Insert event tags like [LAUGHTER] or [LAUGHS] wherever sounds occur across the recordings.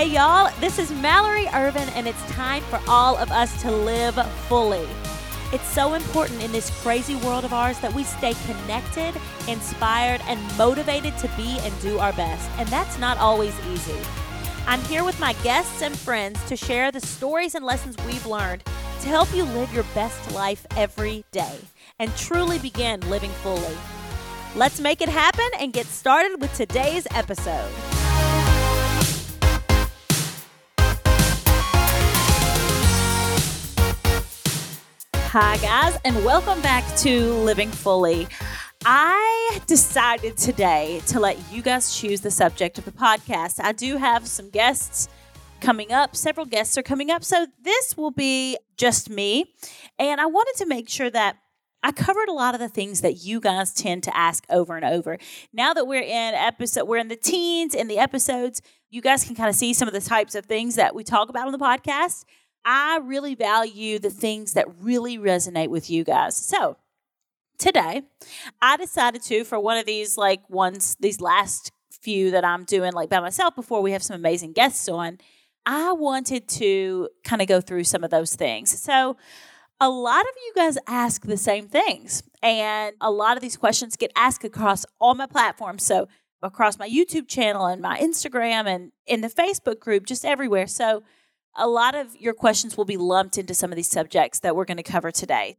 Hey, y'all, this is Mallory Ervin, and it's time for all of us to live fully. It's so important in this crazy world of ours that we stay connected, inspired, and motivated to be and do our best. And that's not always easy. I'm here with my guests and friends to share the stories and lessons we've learned to help you live your best life every day and truly begin living fully. Let's make it happen and get started with today's episode. Hi, guys, and welcome back to Living Fully. I decided today to let you guys choose the subject of the podcast. I do have some guests coming up, several guests are coming up, so this will be just me. And I wanted to make sure that I covered a lot of the things that you guys tend to ask over and over. Now that we're in episode, we're in the teens in the episodes, you guys can kind of see some of the types of things that we talk about on the podcast. I really value the things that really resonate with you guys. So today, I decided to, for one of these like ones, these last few that I'm doing like by myself before we have some amazing guests on, I wanted to kind of go through some of those things. So, a lot of you guys ask the same things, and a lot of these questions get asked across all my platforms. So, across my YouTube channel and my Instagram and in the Facebook group, just everywhere. So, a lot of your questions will be lumped into some of these subjects that we're going to cover today.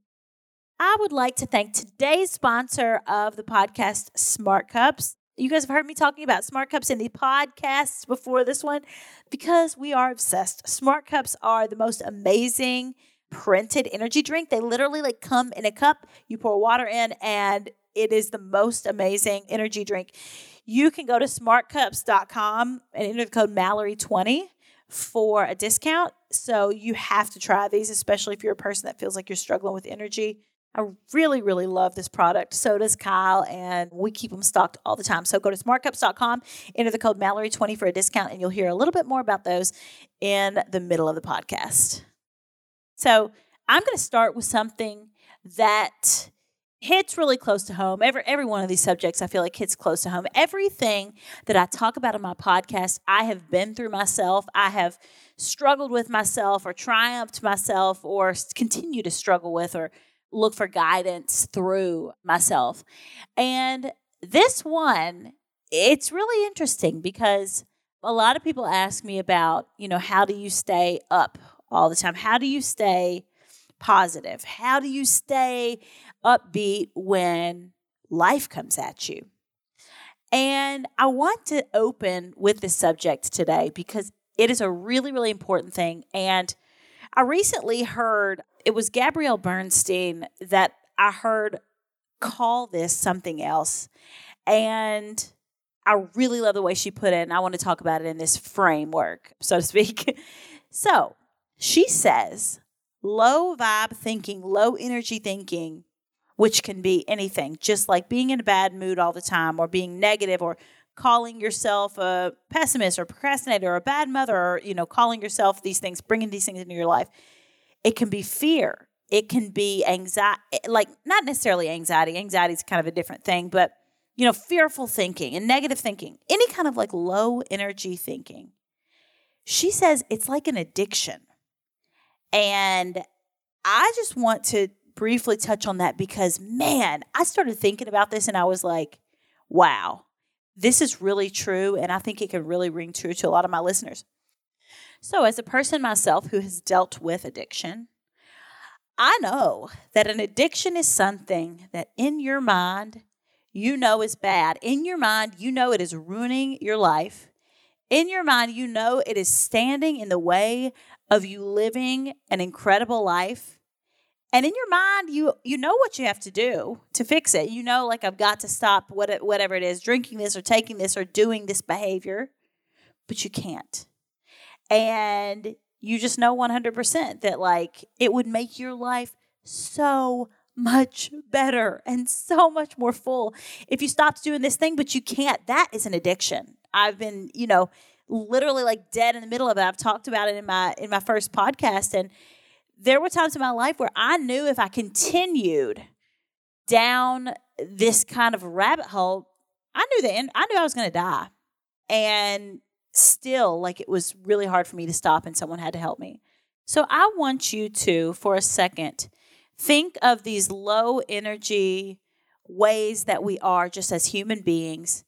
I would like to thank today's sponsor of the podcast, Smart Cups. You guys have heard me talking about Smart Cups in the podcasts before this one because we are obsessed. Smart Cups are the most amazing printed energy drink. They literally like come in a cup, you pour water in and it is the most amazing energy drink. You can go to smartcups.com and enter the code Mallory20 for a discount. So you have to try these, especially if you're a person that feels like you're struggling with energy. I really, really love this product. So does Kyle, and we keep them stocked all the time. So go to smartcups.com, enter the code Mallory20 for a discount, and you'll hear a little bit more about those in the middle of the podcast. So I'm going to start with something that hits really close to home. Every every one of these subjects I feel like hits close to home. Everything that I talk about in my podcast, I have been through myself. I have struggled with myself or triumphed myself or continue to struggle with or look for guidance through myself. And this one, it's really interesting because a lot of people ask me about, you know, how do you stay up all the time? How do you stay positive? How do you stay upbeat when life comes at you. And I want to open with this subject today because it is a really, really important thing. And I recently heard it was Gabrielle Bernstein that I heard call this something else. And I really love the way she put it. And I want to talk about it in this framework, so to speak. [LAUGHS] so she says low vibe thinking, low energy thinking which can be anything, just like being in a bad mood all the time or being negative or calling yourself a pessimist or procrastinator or a bad mother or you know calling yourself these things bringing these things into your life. It can be fear. It can be anxiety like not necessarily anxiety. Anxiety is kind of a different thing but you know fearful thinking and negative thinking any kind of like low energy thinking. She says it's like an addiction. And i just want to briefly touch on that because, man, I started thinking about this and I was like, wow, this is really true. And I think it can really ring true to a lot of my listeners. So, as a person myself who has dealt with addiction, I know that an addiction is something that in your mind you know is bad. In your mind, you know it is ruining your life. In your mind, you know it is standing in the way of you living an incredible life. And in your mind, you you know what you have to do to fix it. You know, like I've got to stop what it, whatever it is, drinking this or taking this or doing this behavior, but you can't. And you just know 100% that like it would make your life so much better and so much more full if you stopped doing this thing, but you can't. That is an addiction. I've been, you know, literally like dead in the middle of it. I've talked about it in my in my first podcast and there were times in my life where I knew if I continued down this kind of rabbit hole, I knew the end, I knew I was going to die. And still like it was really hard for me to stop and someone had to help me. So I want you to, for a second, think of these low energy ways that we are just as human beings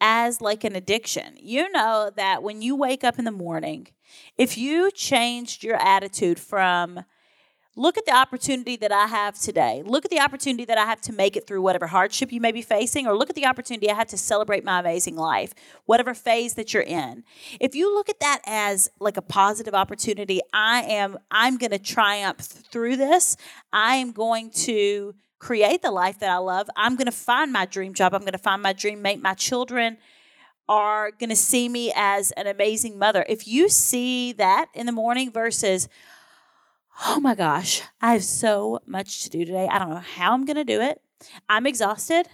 as like an addiction. You know that when you wake up in the morning, if you changed your attitude from look at the opportunity that I have today. Look at the opportunity that I have to make it through whatever hardship you may be facing, or look at the opportunity I have to celebrate my amazing life, whatever phase that you're in. If you look at that as like a positive opportunity, I am I'm going to triumph through this. I am going to create the life that I love. I'm going to find my dream job. I'm going to find my dream mate. My children are going to see me as an amazing mother. If you see that in the morning versus oh my gosh, I have so much to do today. I don't know how I'm going to do it. I'm exhausted.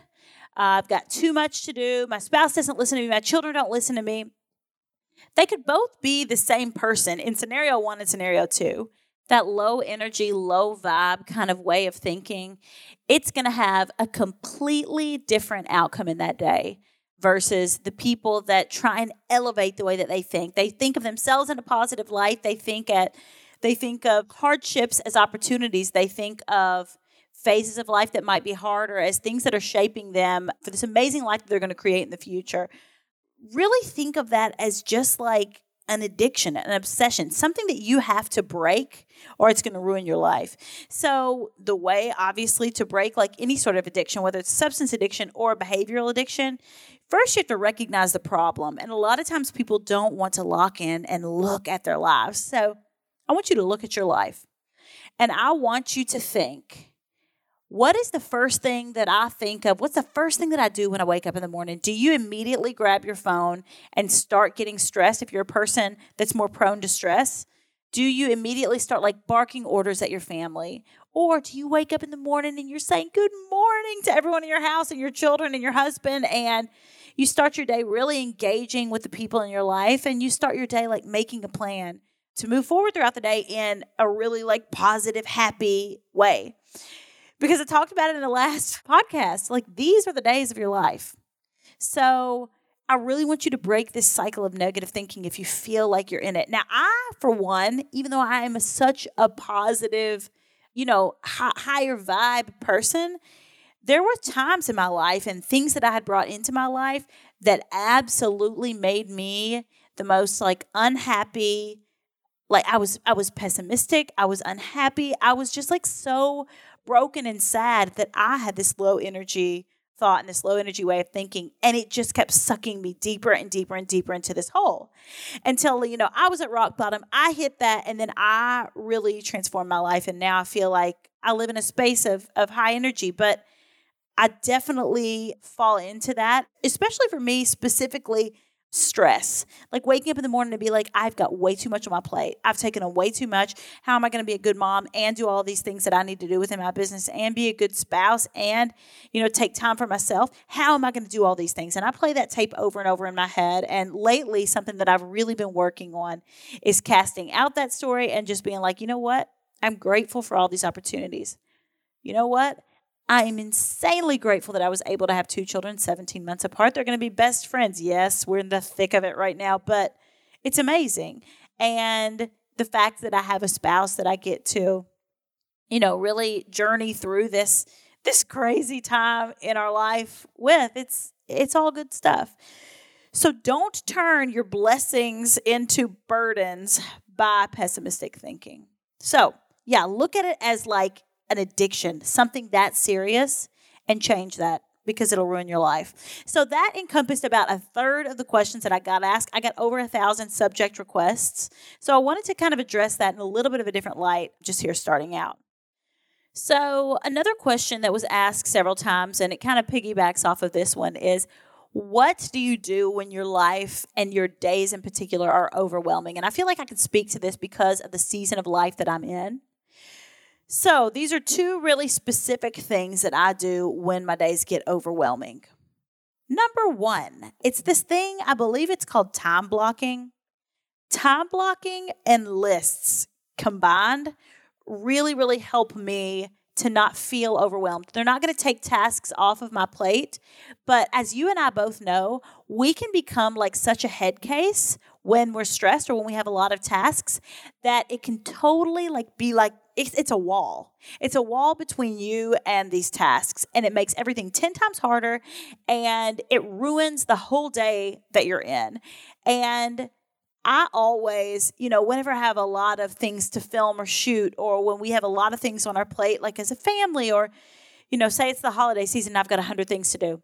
Uh, I've got too much to do. My spouse doesn't listen to me. My children don't listen to me. They could both be the same person in scenario one and scenario two. That low energy, low vibe kind of way of thinking, it's going to have a completely different outcome in that day versus the people that try and elevate the way that they think. They think of themselves in a positive light. They think at they think of hardships as opportunities. They think of phases of life that might be harder as things that are shaping them for this amazing life that they're going to create in the future. Really think of that as just like an addiction, an obsession, something that you have to break or it's going to ruin your life. So, the way obviously to break like any sort of addiction, whether it's substance addiction or behavioral addiction, first you have to recognize the problem. And a lot of times people don't want to lock in and look at their lives. So, I want you to look at your life and I want you to think what is the first thing that I think of? What's the first thing that I do when I wake up in the morning? Do you immediately grab your phone and start getting stressed if you're a person that's more prone to stress? Do you immediately start like barking orders at your family? Or do you wake up in the morning and you're saying good morning to everyone in your house and your children and your husband and you start your day really engaging with the people in your life and you start your day like making a plan to move forward throughout the day in a really like positive, happy way. Because I talked about it in the last [LAUGHS] podcast. Like these are the days of your life. So I really want you to break this cycle of negative thinking if you feel like you're in it. Now, I, for one, even though I am a, such a positive, you know, higher vibe person, there were times in my life and things that I had brought into my life that absolutely made me the most like unhappy, like i was i was pessimistic i was unhappy i was just like so broken and sad that i had this low energy thought and this low energy way of thinking and it just kept sucking me deeper and deeper and deeper into this hole. Until you know i was at rock bottom i hit that and then i really transformed my life and now i feel like i live in a space of of high energy but i definitely fall into that especially for me specifically stress. Like waking up in the morning to be like, I've got way too much on my plate. I've taken on way too much. How am I going to be a good mom and do all these things that I need to do within my business and be a good spouse and, you know, take time for myself? How am I going to do all these things? And I play that tape over and over in my head. And lately, something that I've really been working on is casting out that story and just being like, you know what? I'm grateful for all these opportunities. You know what? I am insanely grateful that I was able to have two children 17 months apart. They're going to be best friends. Yes, we're in the thick of it right now, but it's amazing. And the fact that I have a spouse that I get to, you know, really journey through this this crazy time in our life with, it's it's all good stuff. So don't turn your blessings into burdens by pessimistic thinking. So, yeah, look at it as like an addiction, something that serious, and change that because it'll ruin your life. So that encompassed about a third of the questions that I got asked. I got over a thousand subject requests. So I wanted to kind of address that in a little bit of a different light just here starting out. So, another question that was asked several times, and it kind of piggybacks off of this one, is what do you do when your life and your days in particular are overwhelming? And I feel like I can speak to this because of the season of life that I'm in. So, these are two really specific things that I do when my days get overwhelming. Number one, it's this thing, I believe it's called time blocking. Time blocking and lists combined really, really help me to not feel overwhelmed. They're not going to take tasks off of my plate. But as you and I both know, we can become like such a head case when we're stressed or when we have a lot of tasks that it can totally like be like it's, it's a wall. It's a wall between you and these tasks, and it makes everything 10 times harder and it ruins the whole day that you're in. And I always, you know, whenever I have a lot of things to film or shoot, or when we have a lot of things on our plate, like as a family, or, you know, say it's the holiday season, I've got a 100 things to do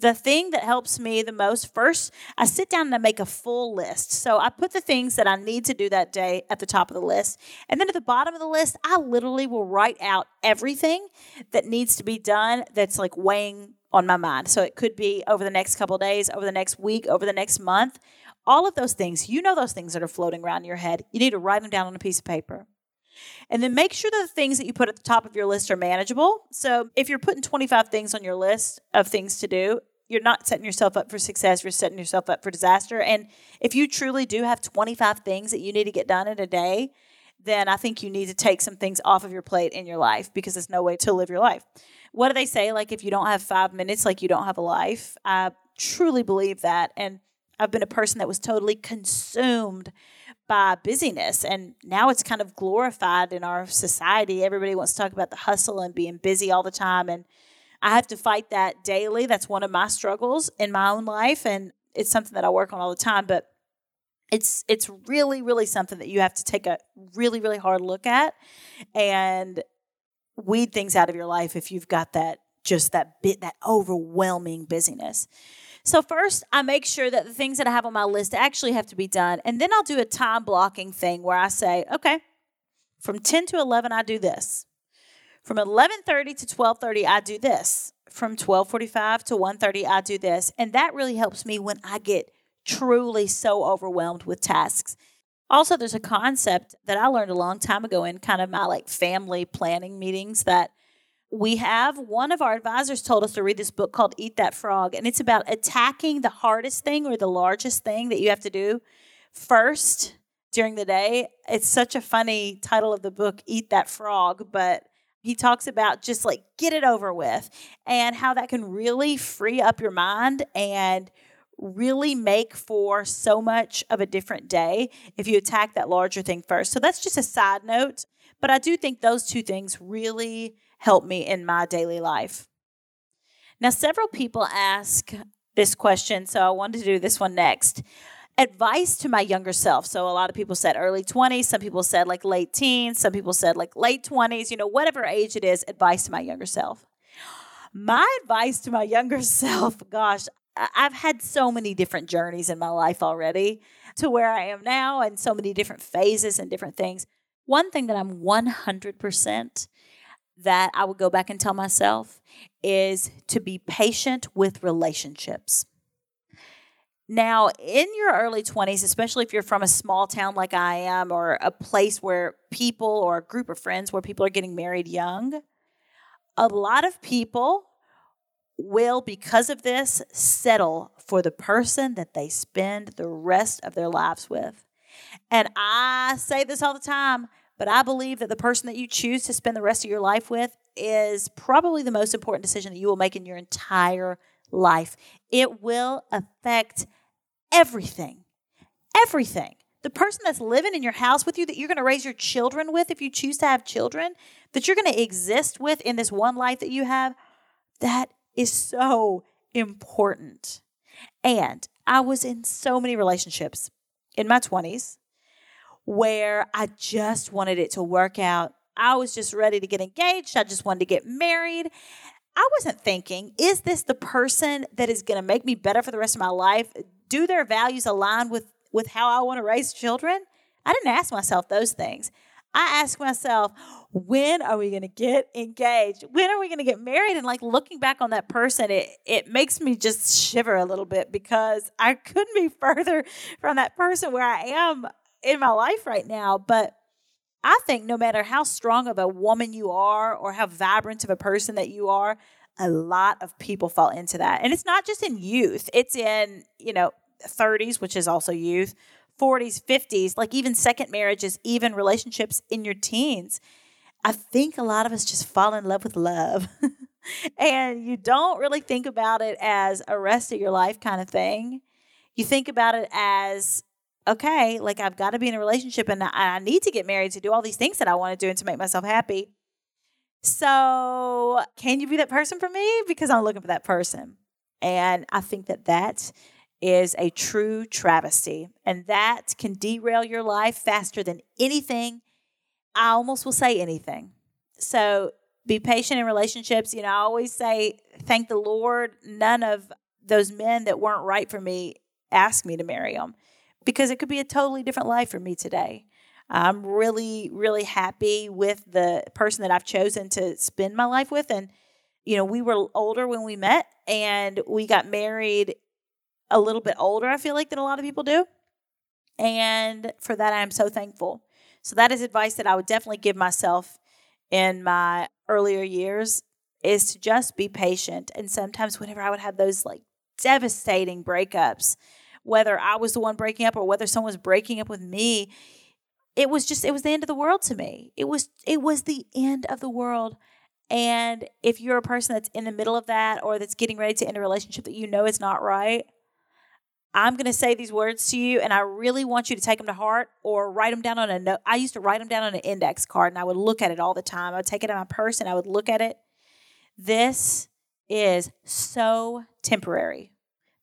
the thing that helps me the most first i sit down and i make a full list. So i put the things that i need to do that day at the top of the list. And then at the bottom of the list i literally will write out everything that needs to be done that's like weighing on my mind. So it could be over the next couple days over the next week over the next month. All of those things you know those things that are floating around in your head. You need to write them down on a piece of paper. And then make sure that the things that you put at the top of your list are manageable. So if you're putting 25 things on your list of things to do, you're not setting yourself up for success, you're setting yourself up for disaster. And if you truly do have 25 things that you need to get done in a day, then I think you need to take some things off of your plate in your life because there's no way to live your life. What do they say? Like, if you don't have five minutes, like you don't have a life. I truly believe that. And I've been a person that was totally consumed by busyness. And now it's kind of glorified in our society. Everybody wants to talk about the hustle and being busy all the time. And I have to fight that daily. That's one of my struggles in my own life, and it's something that I work on all the time. But it's it's really really something that you have to take a really really hard look at and weed things out of your life if you've got that just that bit that overwhelming busyness. So first, I make sure that the things that I have on my list actually have to be done, and then I'll do a time blocking thing where I say, okay, from 10 to 11 I do this. From 11:30 to 12:30 I do this. From 12:45 to 1:30 I do this. And that really helps me when I get truly so overwhelmed with tasks. Also, there's a concept that I learned a long time ago in kind of my like family planning meetings that we have one of our advisors told us to read this book called Eat That Frog and it's about attacking the hardest thing or the largest thing that you have to do first during the day. It's such a funny title of the book Eat That Frog, but he talks about just like get it over with and how that can really free up your mind and really make for so much of a different day if you attack that larger thing first. So that's just a side note, but I do think those two things really help me in my daily life. Now, several people ask this question, so I wanted to do this one next advice to my younger self. So a lot of people said early 20s, some people said like late teens, some people said like late 20s, you know, whatever age it is, advice to my younger self. My advice to my [LAUGHS] younger self, gosh, I've had so many different journeys in my life already to where I am now and so many different phases and different things. One thing that I'm 100% that I would go back and tell myself is to be patient with relationships. Now, in your early 20s, especially if you're from a small town like I am, or a place where people or a group of friends where people are getting married young, a lot of people will, because of this, settle for the person that they spend the rest of their lives with. And I say this all the time, but I believe that the person that you choose to spend the rest of your life with is probably the most important decision that you will make in your entire life. It will affect everything. Everything. The person that's living in your house with you, that you're going to raise your children with if you choose to have children, that you're going to exist with in this one life that you have, that is so important. And I was in so many relationships in my 20s where I just wanted it to work out. I was just ready to get engaged. I just wanted to get married. I wasn't thinking, is this the person that is going to make me better for the rest of my life? Do their values align with with how I want to raise children? I didn't ask myself those things. I asked myself, when are we going to get engaged? When are we going to get married? And like looking back on that person, it it makes me just shiver a little bit because I couldn't be [LAUGHS] further from that person where I am in my life right now. But I think no matter how strong of a woman you are or how vibrant of a person that you are, a lot of people fall into that. And it's not just in youth, it's in, you know, 30s, which is also youth, 40s, 50s, like even second marriages, even relationships in your teens. I think a lot of us just fall in love with love. [LAUGHS] and you don't really think about it as a rest of your life kind of thing. You think about it as, okay, like I've got to be in a relationship and I need to get married to do all these things that I want to do and to make myself happy. So, can you be that person for me? Because I'm looking for that person. And I think that that is a true travesty. And that can derail your life faster than anything. I almost will say anything. So, be patient in relationships. You know, I always say, thank the Lord, none of those men that weren't right for me asked me to marry them because it could be a totally different life for me today. I'm really, really happy with the person that I've chosen to spend my life with. And, you know, we were older when we met and we got married a little bit older, I feel like, than a lot of people do. And for that, I am so thankful. So, that is advice that I would definitely give myself in my earlier years is to just be patient. And sometimes, whenever I would have those like devastating breakups, whether I was the one breaking up or whether someone was breaking up with me, it was just it was the end of the world to me. It was it was the end of the world. And if you're a person that's in the middle of that or that's getting ready to end a relationship that you know is not right, I'm going to say these words to you and I really want you to take them to heart or write them down on a note. I used to write them down on an index card and I would look at it all the time. I would take it in my purse and I would look at it. This is so temporary.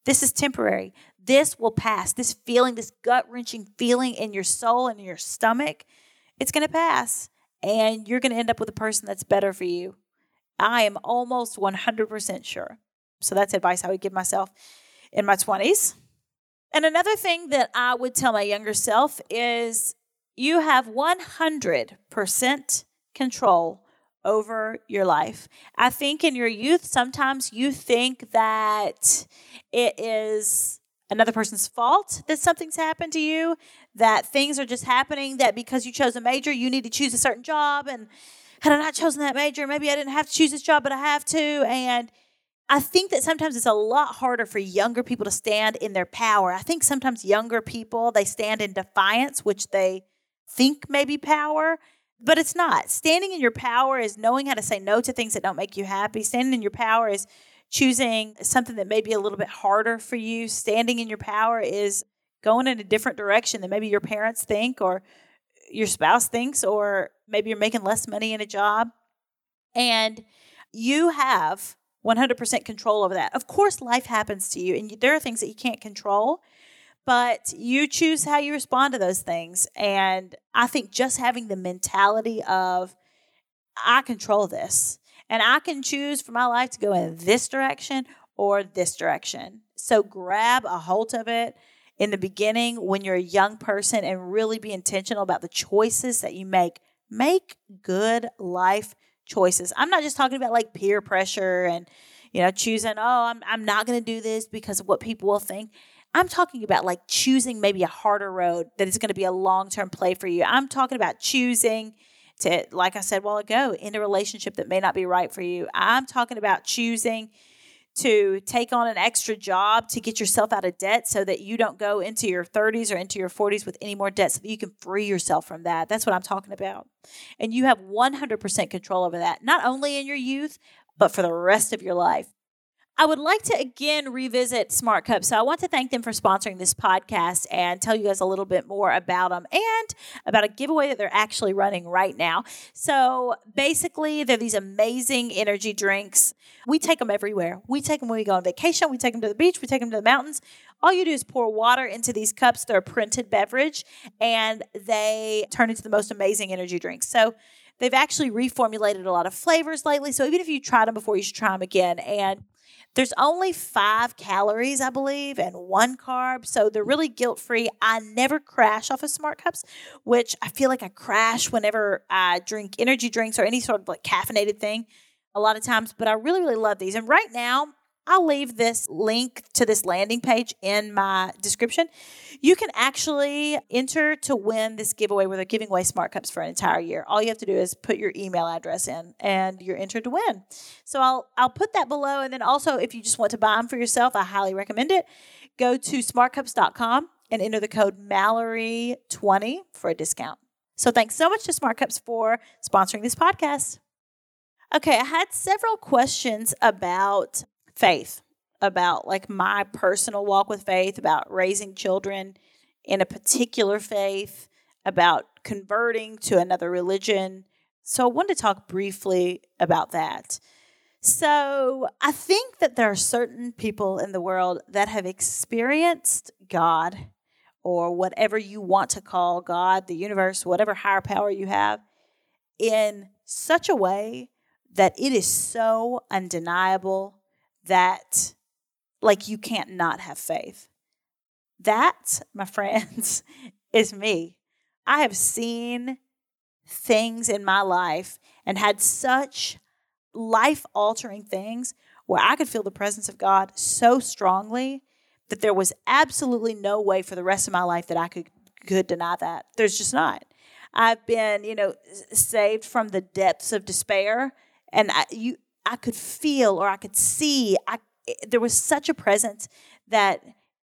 This is temporary. This will pass. This feeling, this gut wrenching feeling in your soul and in your stomach, it's going to pass. And you're going to end up with a person that's better for you. I am almost 100% sure. So that's advice I would give myself in my 20s. And another thing that I would tell my younger self is you have 100% control over your life. I think in your youth, sometimes you think that it is another person's fault that something's happened to you, that things are just happening, that because you chose a major, you need to choose a certain job. And had I not chosen that major, maybe I didn't have to choose this job, but I have to. And I think that sometimes it's a lot harder for younger people to stand in their power. I think sometimes younger people, they stand in defiance, which they think may be power, but it's not. Standing in your power is knowing how to say no to things that don't make you happy. Standing in your power is choosing something that may be a little bit harder for you. Standing in your power is going in a different direction than maybe your parents think or your spouse thinks, or maybe you're making less money in a job. And you have 100% control over that. Of course, life happens to you, and there are things that you can't control, but you choose how you respond to those things. And I think just having the mentality of, I control this and I can choose for my life to go in this direction or this direction. So grab a hold of it in the beginning when you're a young person and really be intentional about the choices that you make. Make good life choices. I'm not just talking about like peer pressure and you know choosing, oh, I'm I'm not going to do this because of what people will think. I'm talking about like choosing maybe a harder road that is going to be a long-term play for you. I'm talking about choosing to, like I said a while ago, in a relationship that may not be right for you. I'm talking about choosing to take on an extra job to get yourself out of debt so that you don't go into your 30s or into your 40s with any more debt so that you can free yourself from that. That's what I'm talking about. And you have 100% control over that, not only in your youth, but for the rest of your life. I would like to again revisit Smart Cup. So I want to thank them for sponsoring this podcast and tell you guys a little bit more about them and about a giveaway that they're actually running right now. So basically, they're these amazing energy drinks. We take them everywhere. We take them when we go on vacation, we take them to the beach, we take them to the mountains. All you do is pour water into these cups. They're a printed beverage and they turn into the most amazing energy drinks. So they've actually reformulated a lot of flavors lately. So even if you tried them before, you should try them again. And there's only five calories, I believe, and one carb. So they're really guilt free. I never crash off of Smart Cups, which I feel like I crash whenever I drink energy drinks or any sort of like caffeinated thing a lot of times. But I really, really love these. And right now, I'll leave this link to this landing page in my description. You can actually enter to win this giveaway where they're giving away smart cups for an entire year. All you have to do is put your email address in and you're entered to win. So I'll I'll put that below and then also if you just want to buy them for yourself, I highly recommend it. Go to smartcups.com and enter the code Mallory20 for a discount. So thanks so much to Smart Cups for sponsoring this podcast. Okay, I had several questions about faith, about like my personal walk with faith, about raising children in a particular faith, about converting to another religion. So I wanted to talk briefly about that. So I think that there are certain people in the world that have experienced God or whatever you want to call God, the universe, whatever higher power you have, in such a way that it is so undeniable that like you can't not have faith. That, my [LAUGHS] friends, is me. I have seen things in my life and had such life altering things where I could feel the presence of God so strongly that there was absolutely no way for the rest of my life that I could could deny that. There's just not. I've been, you know, saved from the depths of despair and I, you I could feel or I could see I there was such a presence that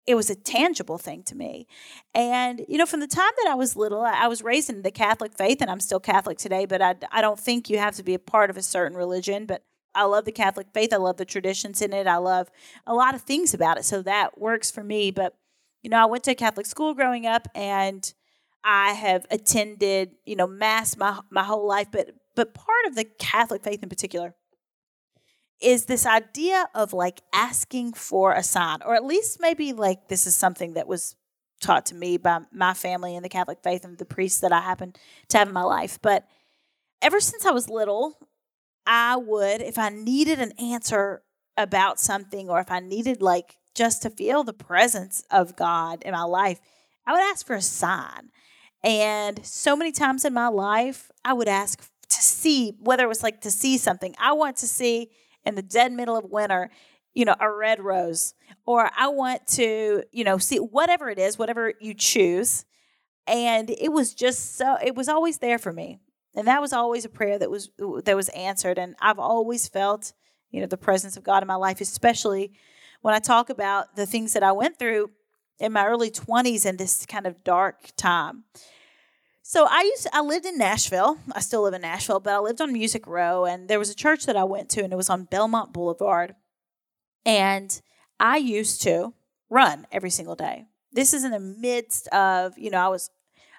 it was a tangible thing to me. And, you know, from the time that I was little, I was raised in the Catholic faith and I'm still Catholic today, but I, I don't think you have to be a part of a certain religion. But I love the Catholic faith. I love the traditions in it. I love a lot of things about it. So that works for me. But, you know, I went to a Catholic school growing up and I have attended, you know, mass my, my whole life. But, but part of the Catholic faith in particular is this idea of like asking for a sign, or at least maybe like this is something that was taught to me by my family and the Catholic faith and the priests that I happen to have in my life. But ever since I was little, I would, if I needed an answer about something, or if I needed like just to feel the presence of God in my life, I would ask for a sign. And so many times in my life, I would ask to see whether it was like to see something. I want to see in the dead middle of winter, you know, a red rose, or I want to, you know, see whatever it is, whatever you choose. And it was just so, it was always there for me. And that was always a prayer that was that was answered. And I've always felt, you know, the presence of God in my life, especially when I talk about the things that I went through in my early 20s in this kind of dark time. So I used to, I lived in Nashville. I still live in Nashville, but I lived on Music Row and there was a church that I went to and it was on Belmont Boulevard. And I used to run every single day. This is in the midst of, you know, I was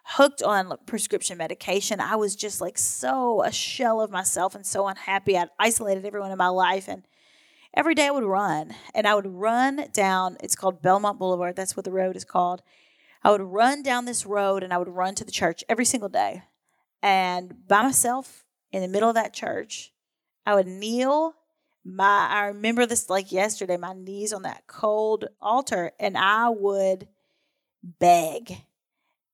hooked on prescription medication. I was just like so a shell of myself and so unhappy. I'd isolated everyone in my life and every day I would run and I would run down, it's called Belmont Boulevard. That's what the road is called. I would run down this road and I would run to the church every single day. And by myself in the middle of that church, I would kneel. My I remember this like yesterday, my knees on that cold altar, and I would beg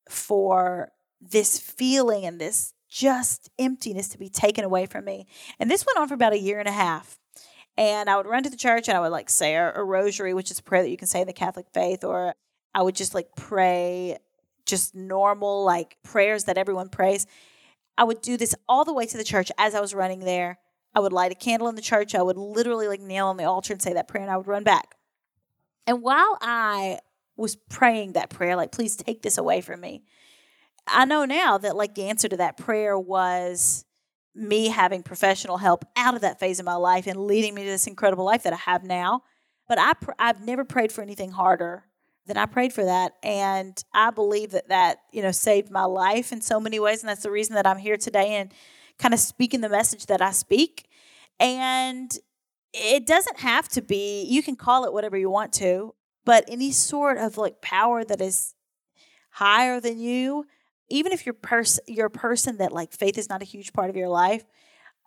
for this feeling and this just emptiness to be taken away from me. And this went on for about a year and a half. And I would run to the church and I would like say a, a rosary, which is a prayer that you can say in the Catholic faith, or I would just like pray just normal like prayers that everyone prays. I would do this all the way to the church as I was running there. I would light a candle in the church. I would literally like kneel on the altar and say that prayer and I would run back. And while I was praying that prayer, like, please take this away from me, I know now that like the answer to that prayer was me having professional help out of that phase of my life and leading me to this incredible life that I have now. But I pr- I've never prayed for anything harder then I prayed for that. And I believe that that, you know, saved my life in so many ways. And that's the reason that I'm here today and kind of speaking the message that I speak. And it doesn't have to be, you can call it whatever you want to, but any sort of like power that is higher than you, even if you're, pers- you're a person that like faith is not a huge part of your life,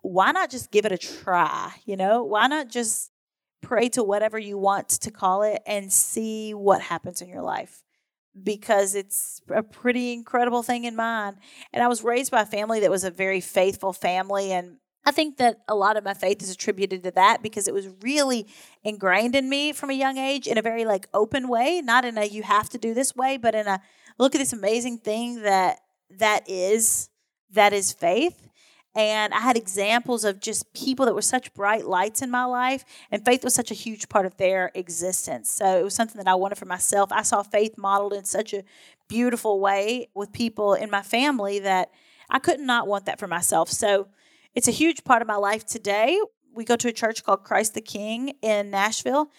why not just give it a try? You know, why not just pray to whatever you want to call it and see what happens in your life because it's a pretty incredible thing in mine. And I was raised by a family that was a very faithful family. And I think that a lot of my faith is attributed to that because it was really ingrained in me from a young age in a very like open way, not in a you have to do this way, but in a look at this amazing thing that that is that is faith. And I had examples of just people that were such bright lights in my life, and faith was such a huge part of their existence. So it was something that I wanted for myself. I saw faith modeled in such a beautiful way with people in my family that I could not want that for myself. So it's a huge part of my life today. We go to a church called Christ the King in Nashville,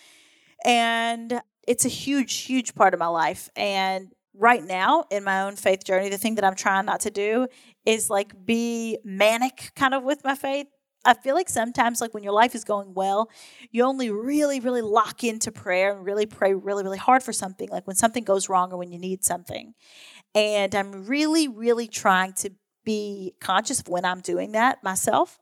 and it's a huge, huge part of my life. And right now in my own faith journey, the thing that I'm trying not to do is like be manic kind of with my faith. I feel like sometimes, like when your life is going well, you only really, really lock into prayer and really pray really, really hard for something, like when something goes wrong or when you need something. And I'm really, really trying to be conscious of when I'm doing that myself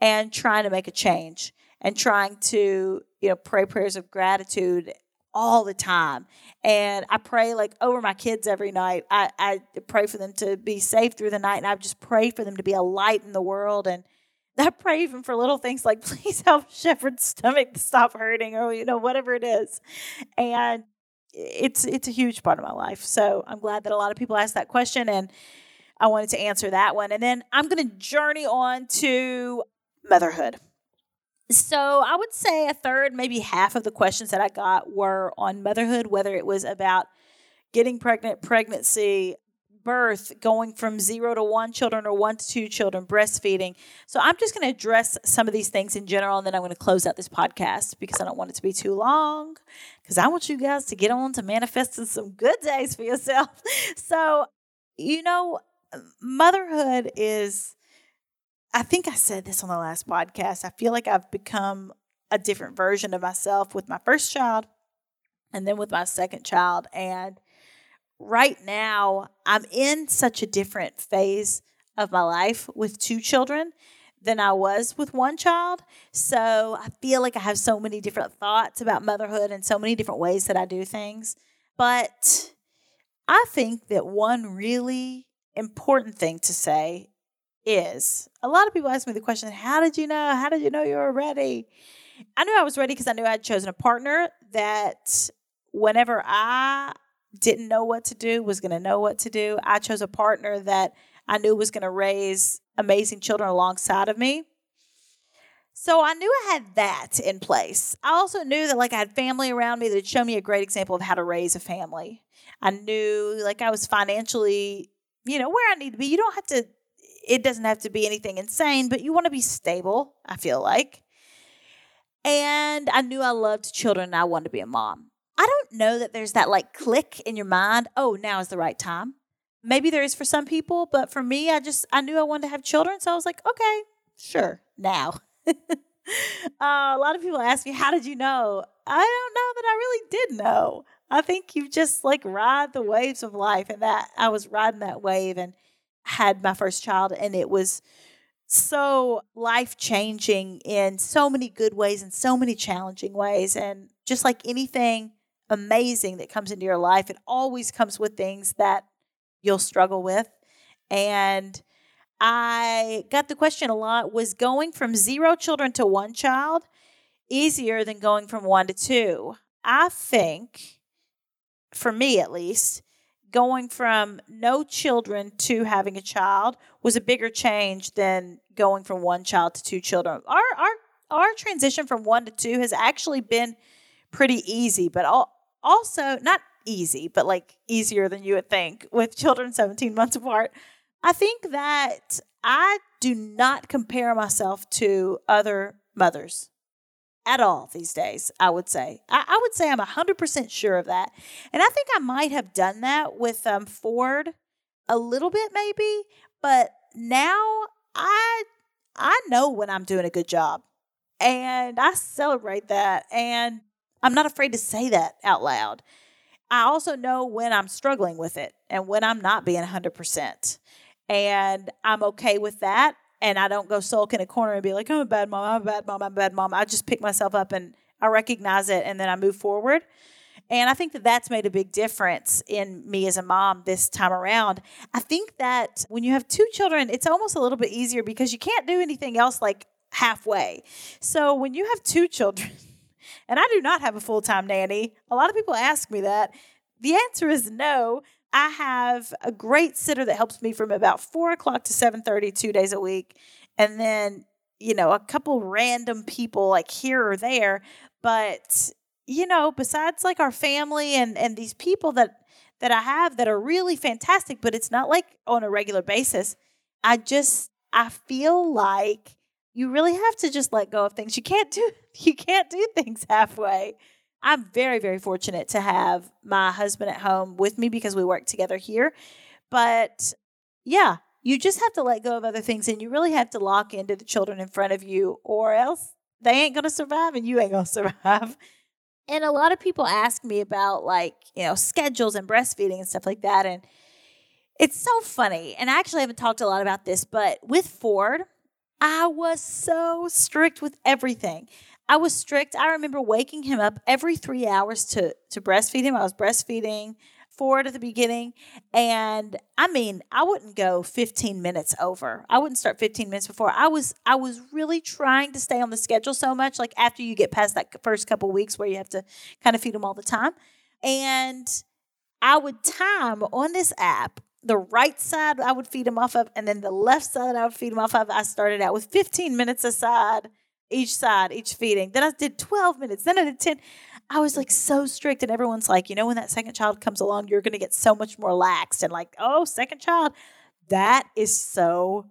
and trying to make a change and trying to, you know, pray prayers of gratitude all the time. And I pray like over my kids every night. I, I pray for them to be safe through the night. And I just pray for them to be a light in the world. And I pray even for little things like, [LAUGHS] please help Shepherd's stomach to stop hurting or, you know, whatever it is. And it's it's a huge part of my life. So I'm glad that a lot of people asked that question and I wanted to answer that one. And then I'm going to journey on to motherhood. So I would say a third, maybe half of the questions that I got were on motherhood, whether it was about getting pregnant, pregnancy, birth, going from zero to one children or one to two children, breastfeeding. So I'm just going to address some of these things in general, and then I'm going to close out this podcast because I don't want it to be too long. Because I want you guys to get on to manifesting some good days for yourself. [LAUGHS] So, you know, motherhood is I think I said this on the last podcast. I feel like I've become a different version of myself with my first child and then with my second child. And right now, I'm in such a different phase of my life with two children than I was with one child. So I feel like I have so many different thoughts about motherhood and so many different ways that I do things. But I think that one really important thing to say is a lot of people ask me the question, How did you know? How did you know you were ready? I knew I was ready because I knew I'd chosen a partner that whenever I didn't know what to do, was going to know what to do. I chose a partner that I knew was going to raise amazing children alongside of me. So I knew I had that in place. I also knew that like I had family around me that would show me a great example of how to raise a family. I knew like I was financially, you know, where I need to be. You don't have to it doesn't have to be anything insane, but you want to be stable, I feel like. And I knew I loved children and I wanted to be a mom. I don't know that there's that like click in your mind, oh, now is the right time. Maybe there is for some people, but for me, I just I knew I wanted to have children, so I was like, okay, sure, now. [LAUGHS] uh, a lot of people ask me, how did you know? I don't know that I really did know. I think you just like ride the waves of life, and that I was riding that wave, and had my first child, and it was so life changing in so many good ways and so many challenging ways. And just like anything amazing that comes into your life, it always comes with things that you'll struggle with. And I got the question a lot was going from zero children to one child easier than going from one to two? I think, for me at least, going from no children to having a child was a bigger change than going from one child to two children. Our our our transition from one to two has actually been pretty easy, but also not easy, but like easier than you would think with children 17 months apart. I think that I do not compare myself to other mothers at all these days, I would say. I, I, would say I'm 100% sure of that. And I think I might have done that with um, Ford a little bit, maybe. But now I, I know when I'm doing a good job. And I celebrate that. And I'm not afraid to say that out loud. I also know when I'm struggling with it and when I'm not being 100%. And I'm okay with that and I don't go sulk in a corner and be like, I'm a bad mom, I'm a bad mom, I'm a bad mom. I just pick myself up and I recognize it and then I move forward. And I think that that's made a big difference in me as a mom this time around. I think that when you have two children, it's almost a little bit easier because you can't do anything else like halfway. So when you have two children, [LAUGHS] and I do not have a full time nanny, a lot of people ask me that. The answer is no. I have a great sitter that helps me from about four o'clock to seven thirty, two days a week, and then, you know, a couple random people like here or there. But, you know, besides like our family and, and these people that, that I have that are really fantastic, but it's not like on a regular basis. I just, I feel like you really have to just let go of things. You can't do, [LAUGHS] you can't do things halfway. I'm very, very fortunate to have my husband at home with me because we work together here. But yeah, you just have to let go of other things and you really have to lock into the children in front of you, or else they ain't going to survive and you ain't going [LAUGHS] to survive. And a lot of people ask me about like, you know, schedules and breastfeeding and stuff like that. And it's so funny. And I actually haven't talked a lot about this, but with Ford, I was so strict with everything. I was strict. I remember waking him up every three hours to to breastfeed him. I was breastfeeding Ford at the beginning, and I mean, I wouldn't go 15 minutes over. I wouldn't start 15 minutes before. I was I was really trying to stay on the schedule so much. Like after you get past that first couple weeks where you have to kind of feed them all the time, and I would time on this app the right side I would feed them off of, and then the left side I would feed them off of. I started out with 15 minutes aside each side, each feeding. Then I did 12 minutes. Then I did 10. I was like so strict. And everyone's like, you know, when that second child comes along, you're going to get so much more lax. And like, oh, second child. That is so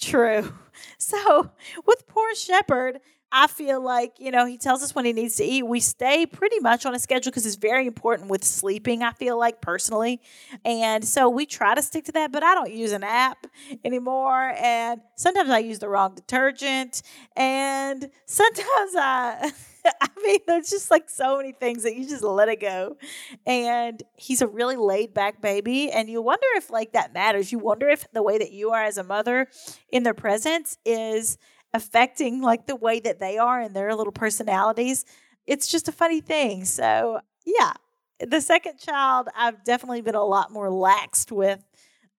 true. [LAUGHS] So with poor Shepherd, I feel like, you know, he tells us when he needs to eat. We stay pretty much on a schedule because it's very important with sleeping, I feel like personally. And so we try to stick to that, but I don't use an app anymore. And sometimes I use the wrong detergent. And sometimes I. [LAUGHS] I mean, there's just like so many things that you just let it go. And he's a really laid back baby. And you wonder if, like, that matters. You wonder if the way that you are as a mother in their presence is affecting like the way that they are and their little personalities. It's just a funny thing. So, yeah, the second child, I've definitely been a lot more laxed with,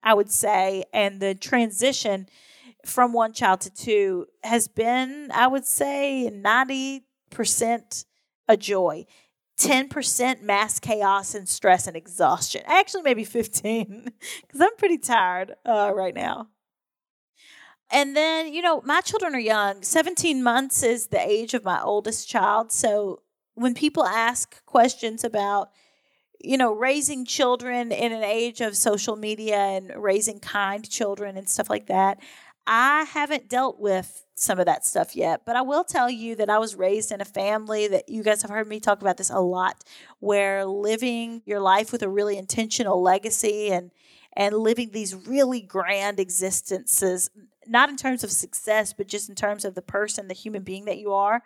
I would say. And the transition from one child to two has been, I would say, 90% a joy. 10% mass chaos and stress and exhaustion. Actually, maybe 15 [LAUGHS] because I'm pretty tired uh, right now. And then, you know, my children are young. 17 months is the age of my oldest child. So when people ask questions about, you know, raising children in an age of social media and raising kind children and stuff like that, I haven't dealt with some of that stuff yet. But I will tell you that I was raised in a family that you guys have heard me talk about this a lot, where living your life with a really intentional legacy and and living these really grand existences not in terms of success, but just in terms of the person, the human being that you are.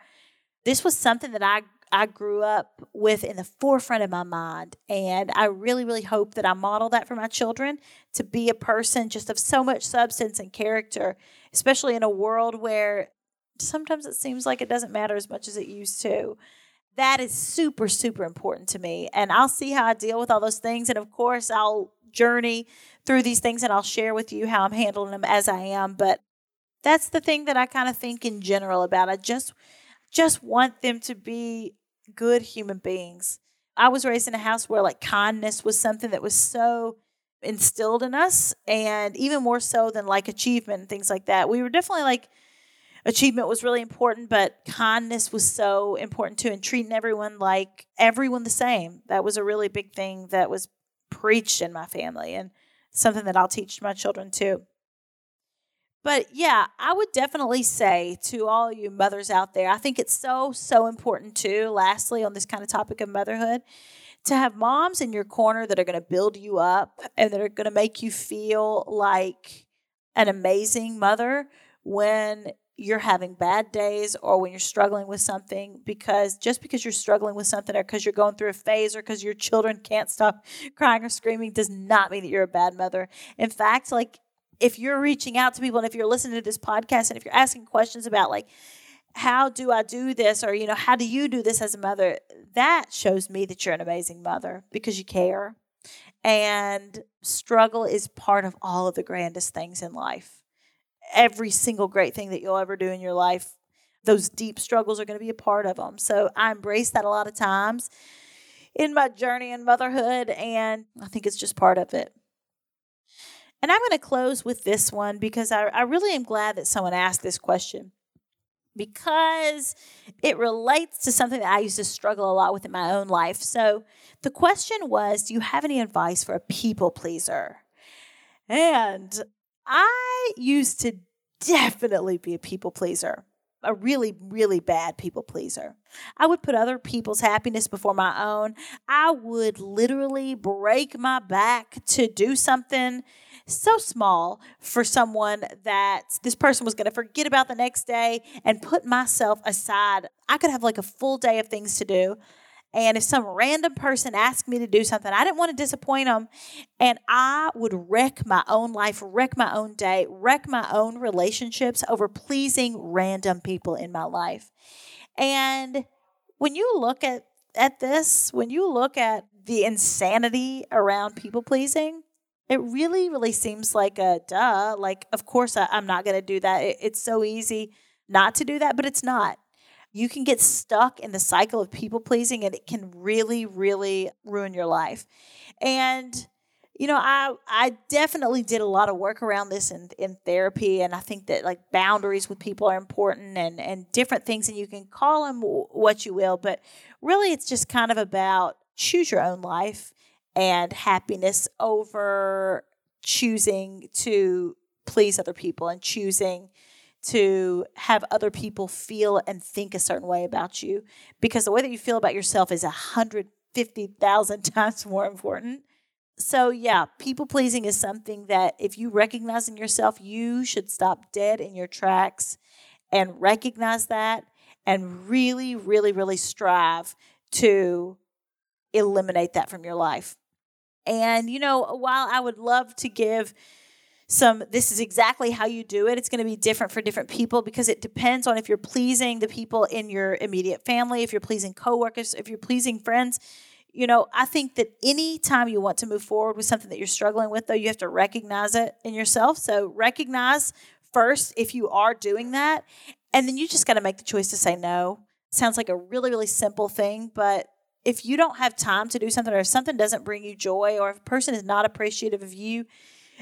This was something that I I grew up with in the forefront of my mind. And I really, really hope that I model that for my children to be a person just of so much substance and character, especially in a world where sometimes it seems like it doesn't matter as much as it used to. That is super, super important to me. And I'll see how I deal with all those things. And of course, I'll journey through these things and I'll share with you how I'm handling them as I am. But that's the thing that I kind of think in general about. I just just want them to be good human beings. I was raised in a house where like kindness was something that was so instilled in us and even more so than like achievement and things like that. We were definitely like achievement was really important, but kindness was so important too and treating everyone like everyone the same. That was a really big thing that was preached in my family and something that I'll teach my children too. But yeah, I would definitely say to all you mothers out there, I think it's so, so important too, lastly, on this kind of topic of motherhood, to have moms in your corner that are going to build you up and that are going to make you feel like an amazing mother when you're having bad days or when you're struggling with something because just because you're struggling with something or because you're going through a phase or because your children can't stop [LAUGHS] crying or screaming does not mean that you're a bad mother. In fact, like if you're reaching out to people and if you're listening to this podcast and if you're asking questions about like how do I do this or you know how do you do this as a mother, that shows me that you're an amazing mother because you care. And struggle is part of all of the grandest things in life every single great thing that you'll ever do in your life, those deep struggles are going to be a part of them. So I embrace that a lot of times in my journey in motherhood, and I think it's just part of it. And I'm going to close with this one because I, I really am glad that someone asked this question because it relates to something that I used to struggle a lot with in my own life. So the question was Do you have any advice for a people pleaser? And I used to definitely be a people pleaser, a really, really bad people pleaser. I would put other people's happiness before my own. I would literally break my back to do something so small for someone that this person was going to forget about the next day and put myself aside. I could have like a full day of things to do. And if some random person asked me to do something, I didn't want to disappoint them. And I would wreck my own life, wreck my own day, wreck my own relationships over pleasing random people in my life. And when you look at, at this, when you look at the insanity around people pleasing, it really, really seems like a duh. Like, of course, I, am not going to do that. It, it's so easy not to do that, but it's not. You can get stuck in the cycle of people pleasing, and it can really, really ruin your life. And you know, I I definitely did a lot of work around this in, in therapy, and I think that like boundaries with people are important, and and different things, and you can call them what you will, but really, it's just kind of about choose your own life and happiness over choosing to please other people and choosing to have other people feel and think a certain way about you because the way that you feel about yourself is 150,000 [LAUGHS] times more important. So, yeah, people pleasing is something that if you recognize in yourself, you should stop dead in your tracks and recognize that and really, really, really strive to eliminate that from your life. And, you know, while I would love to give some, this is exactly how you do it, it's going to be different for different people because it depends on if you're pleasing the people in your immediate family, if you're pleasing coworkers, if you're pleasing friends. You know, I think that anytime you want to move forward with something that you're struggling with, though, you have to recognize it in yourself. So recognize first if you are doing that. And then you just got to make the choice to say no. Sounds like a really, really simple thing, but if you don't have time to do something or if something doesn't bring you joy or if a person is not appreciative of you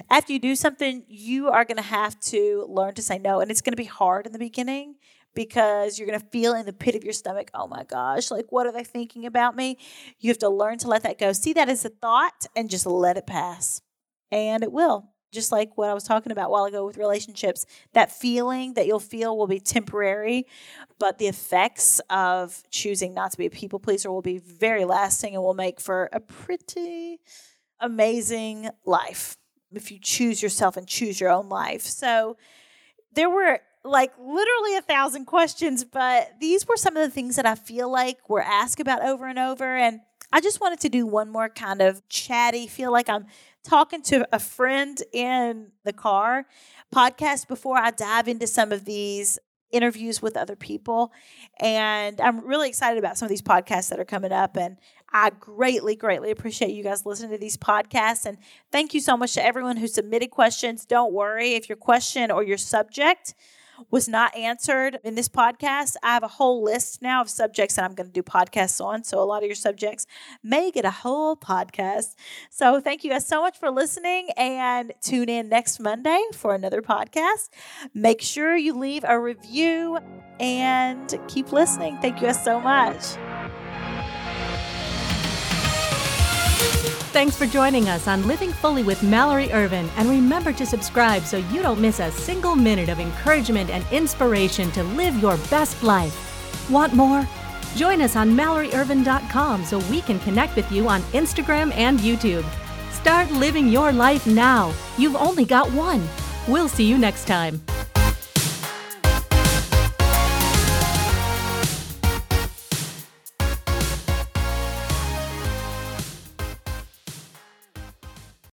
after you do something you are going to have to learn to say no and it's going to be hard in the beginning because you're going to feel in the pit of your stomach oh my gosh like what are they thinking about me? You have to learn to let that go. See that as a thought and just let it pass. And it will. Just like what I was talking about a while ago with relationships. That feeling that you'll feel will be temporary, but the effects of choosing not to be a people pleaser will be very lasting and will make for a pretty amazing life if you choose yourself and choose your own life. So there were like literally a thousand questions, but these were some of the things that I feel like were asked about over and over. And I just wanted to do one more kind of chatty, feel like I'm talking to a friend in the car podcast before I dive into some of these interviews with other people. And I'm really excited about some of these podcasts that are coming up. And I greatly, greatly appreciate you guys listening to these podcasts. And thank you so much to everyone who submitted questions. Don't worry if your question or your subject was not answered in this podcast, I have a whole list now of subjects that I'm going to do podcasts on. So a lot of your subjects may get a whole podcast. So thank you guys so much for listening and tune in next Monday for another podcast. Make sure you leave a review and keep listening. Thank you guys so much. Thanks for joining us on Living Fully with Mallory Ervin. And remember to subscribe so you don't miss a single minute of encouragement and inspiration to live your best life. Want more? Join us on MalloryErvin.com so we can connect with you on Instagram and YouTube. Start living your life now. You've only got one. We'll see you next time.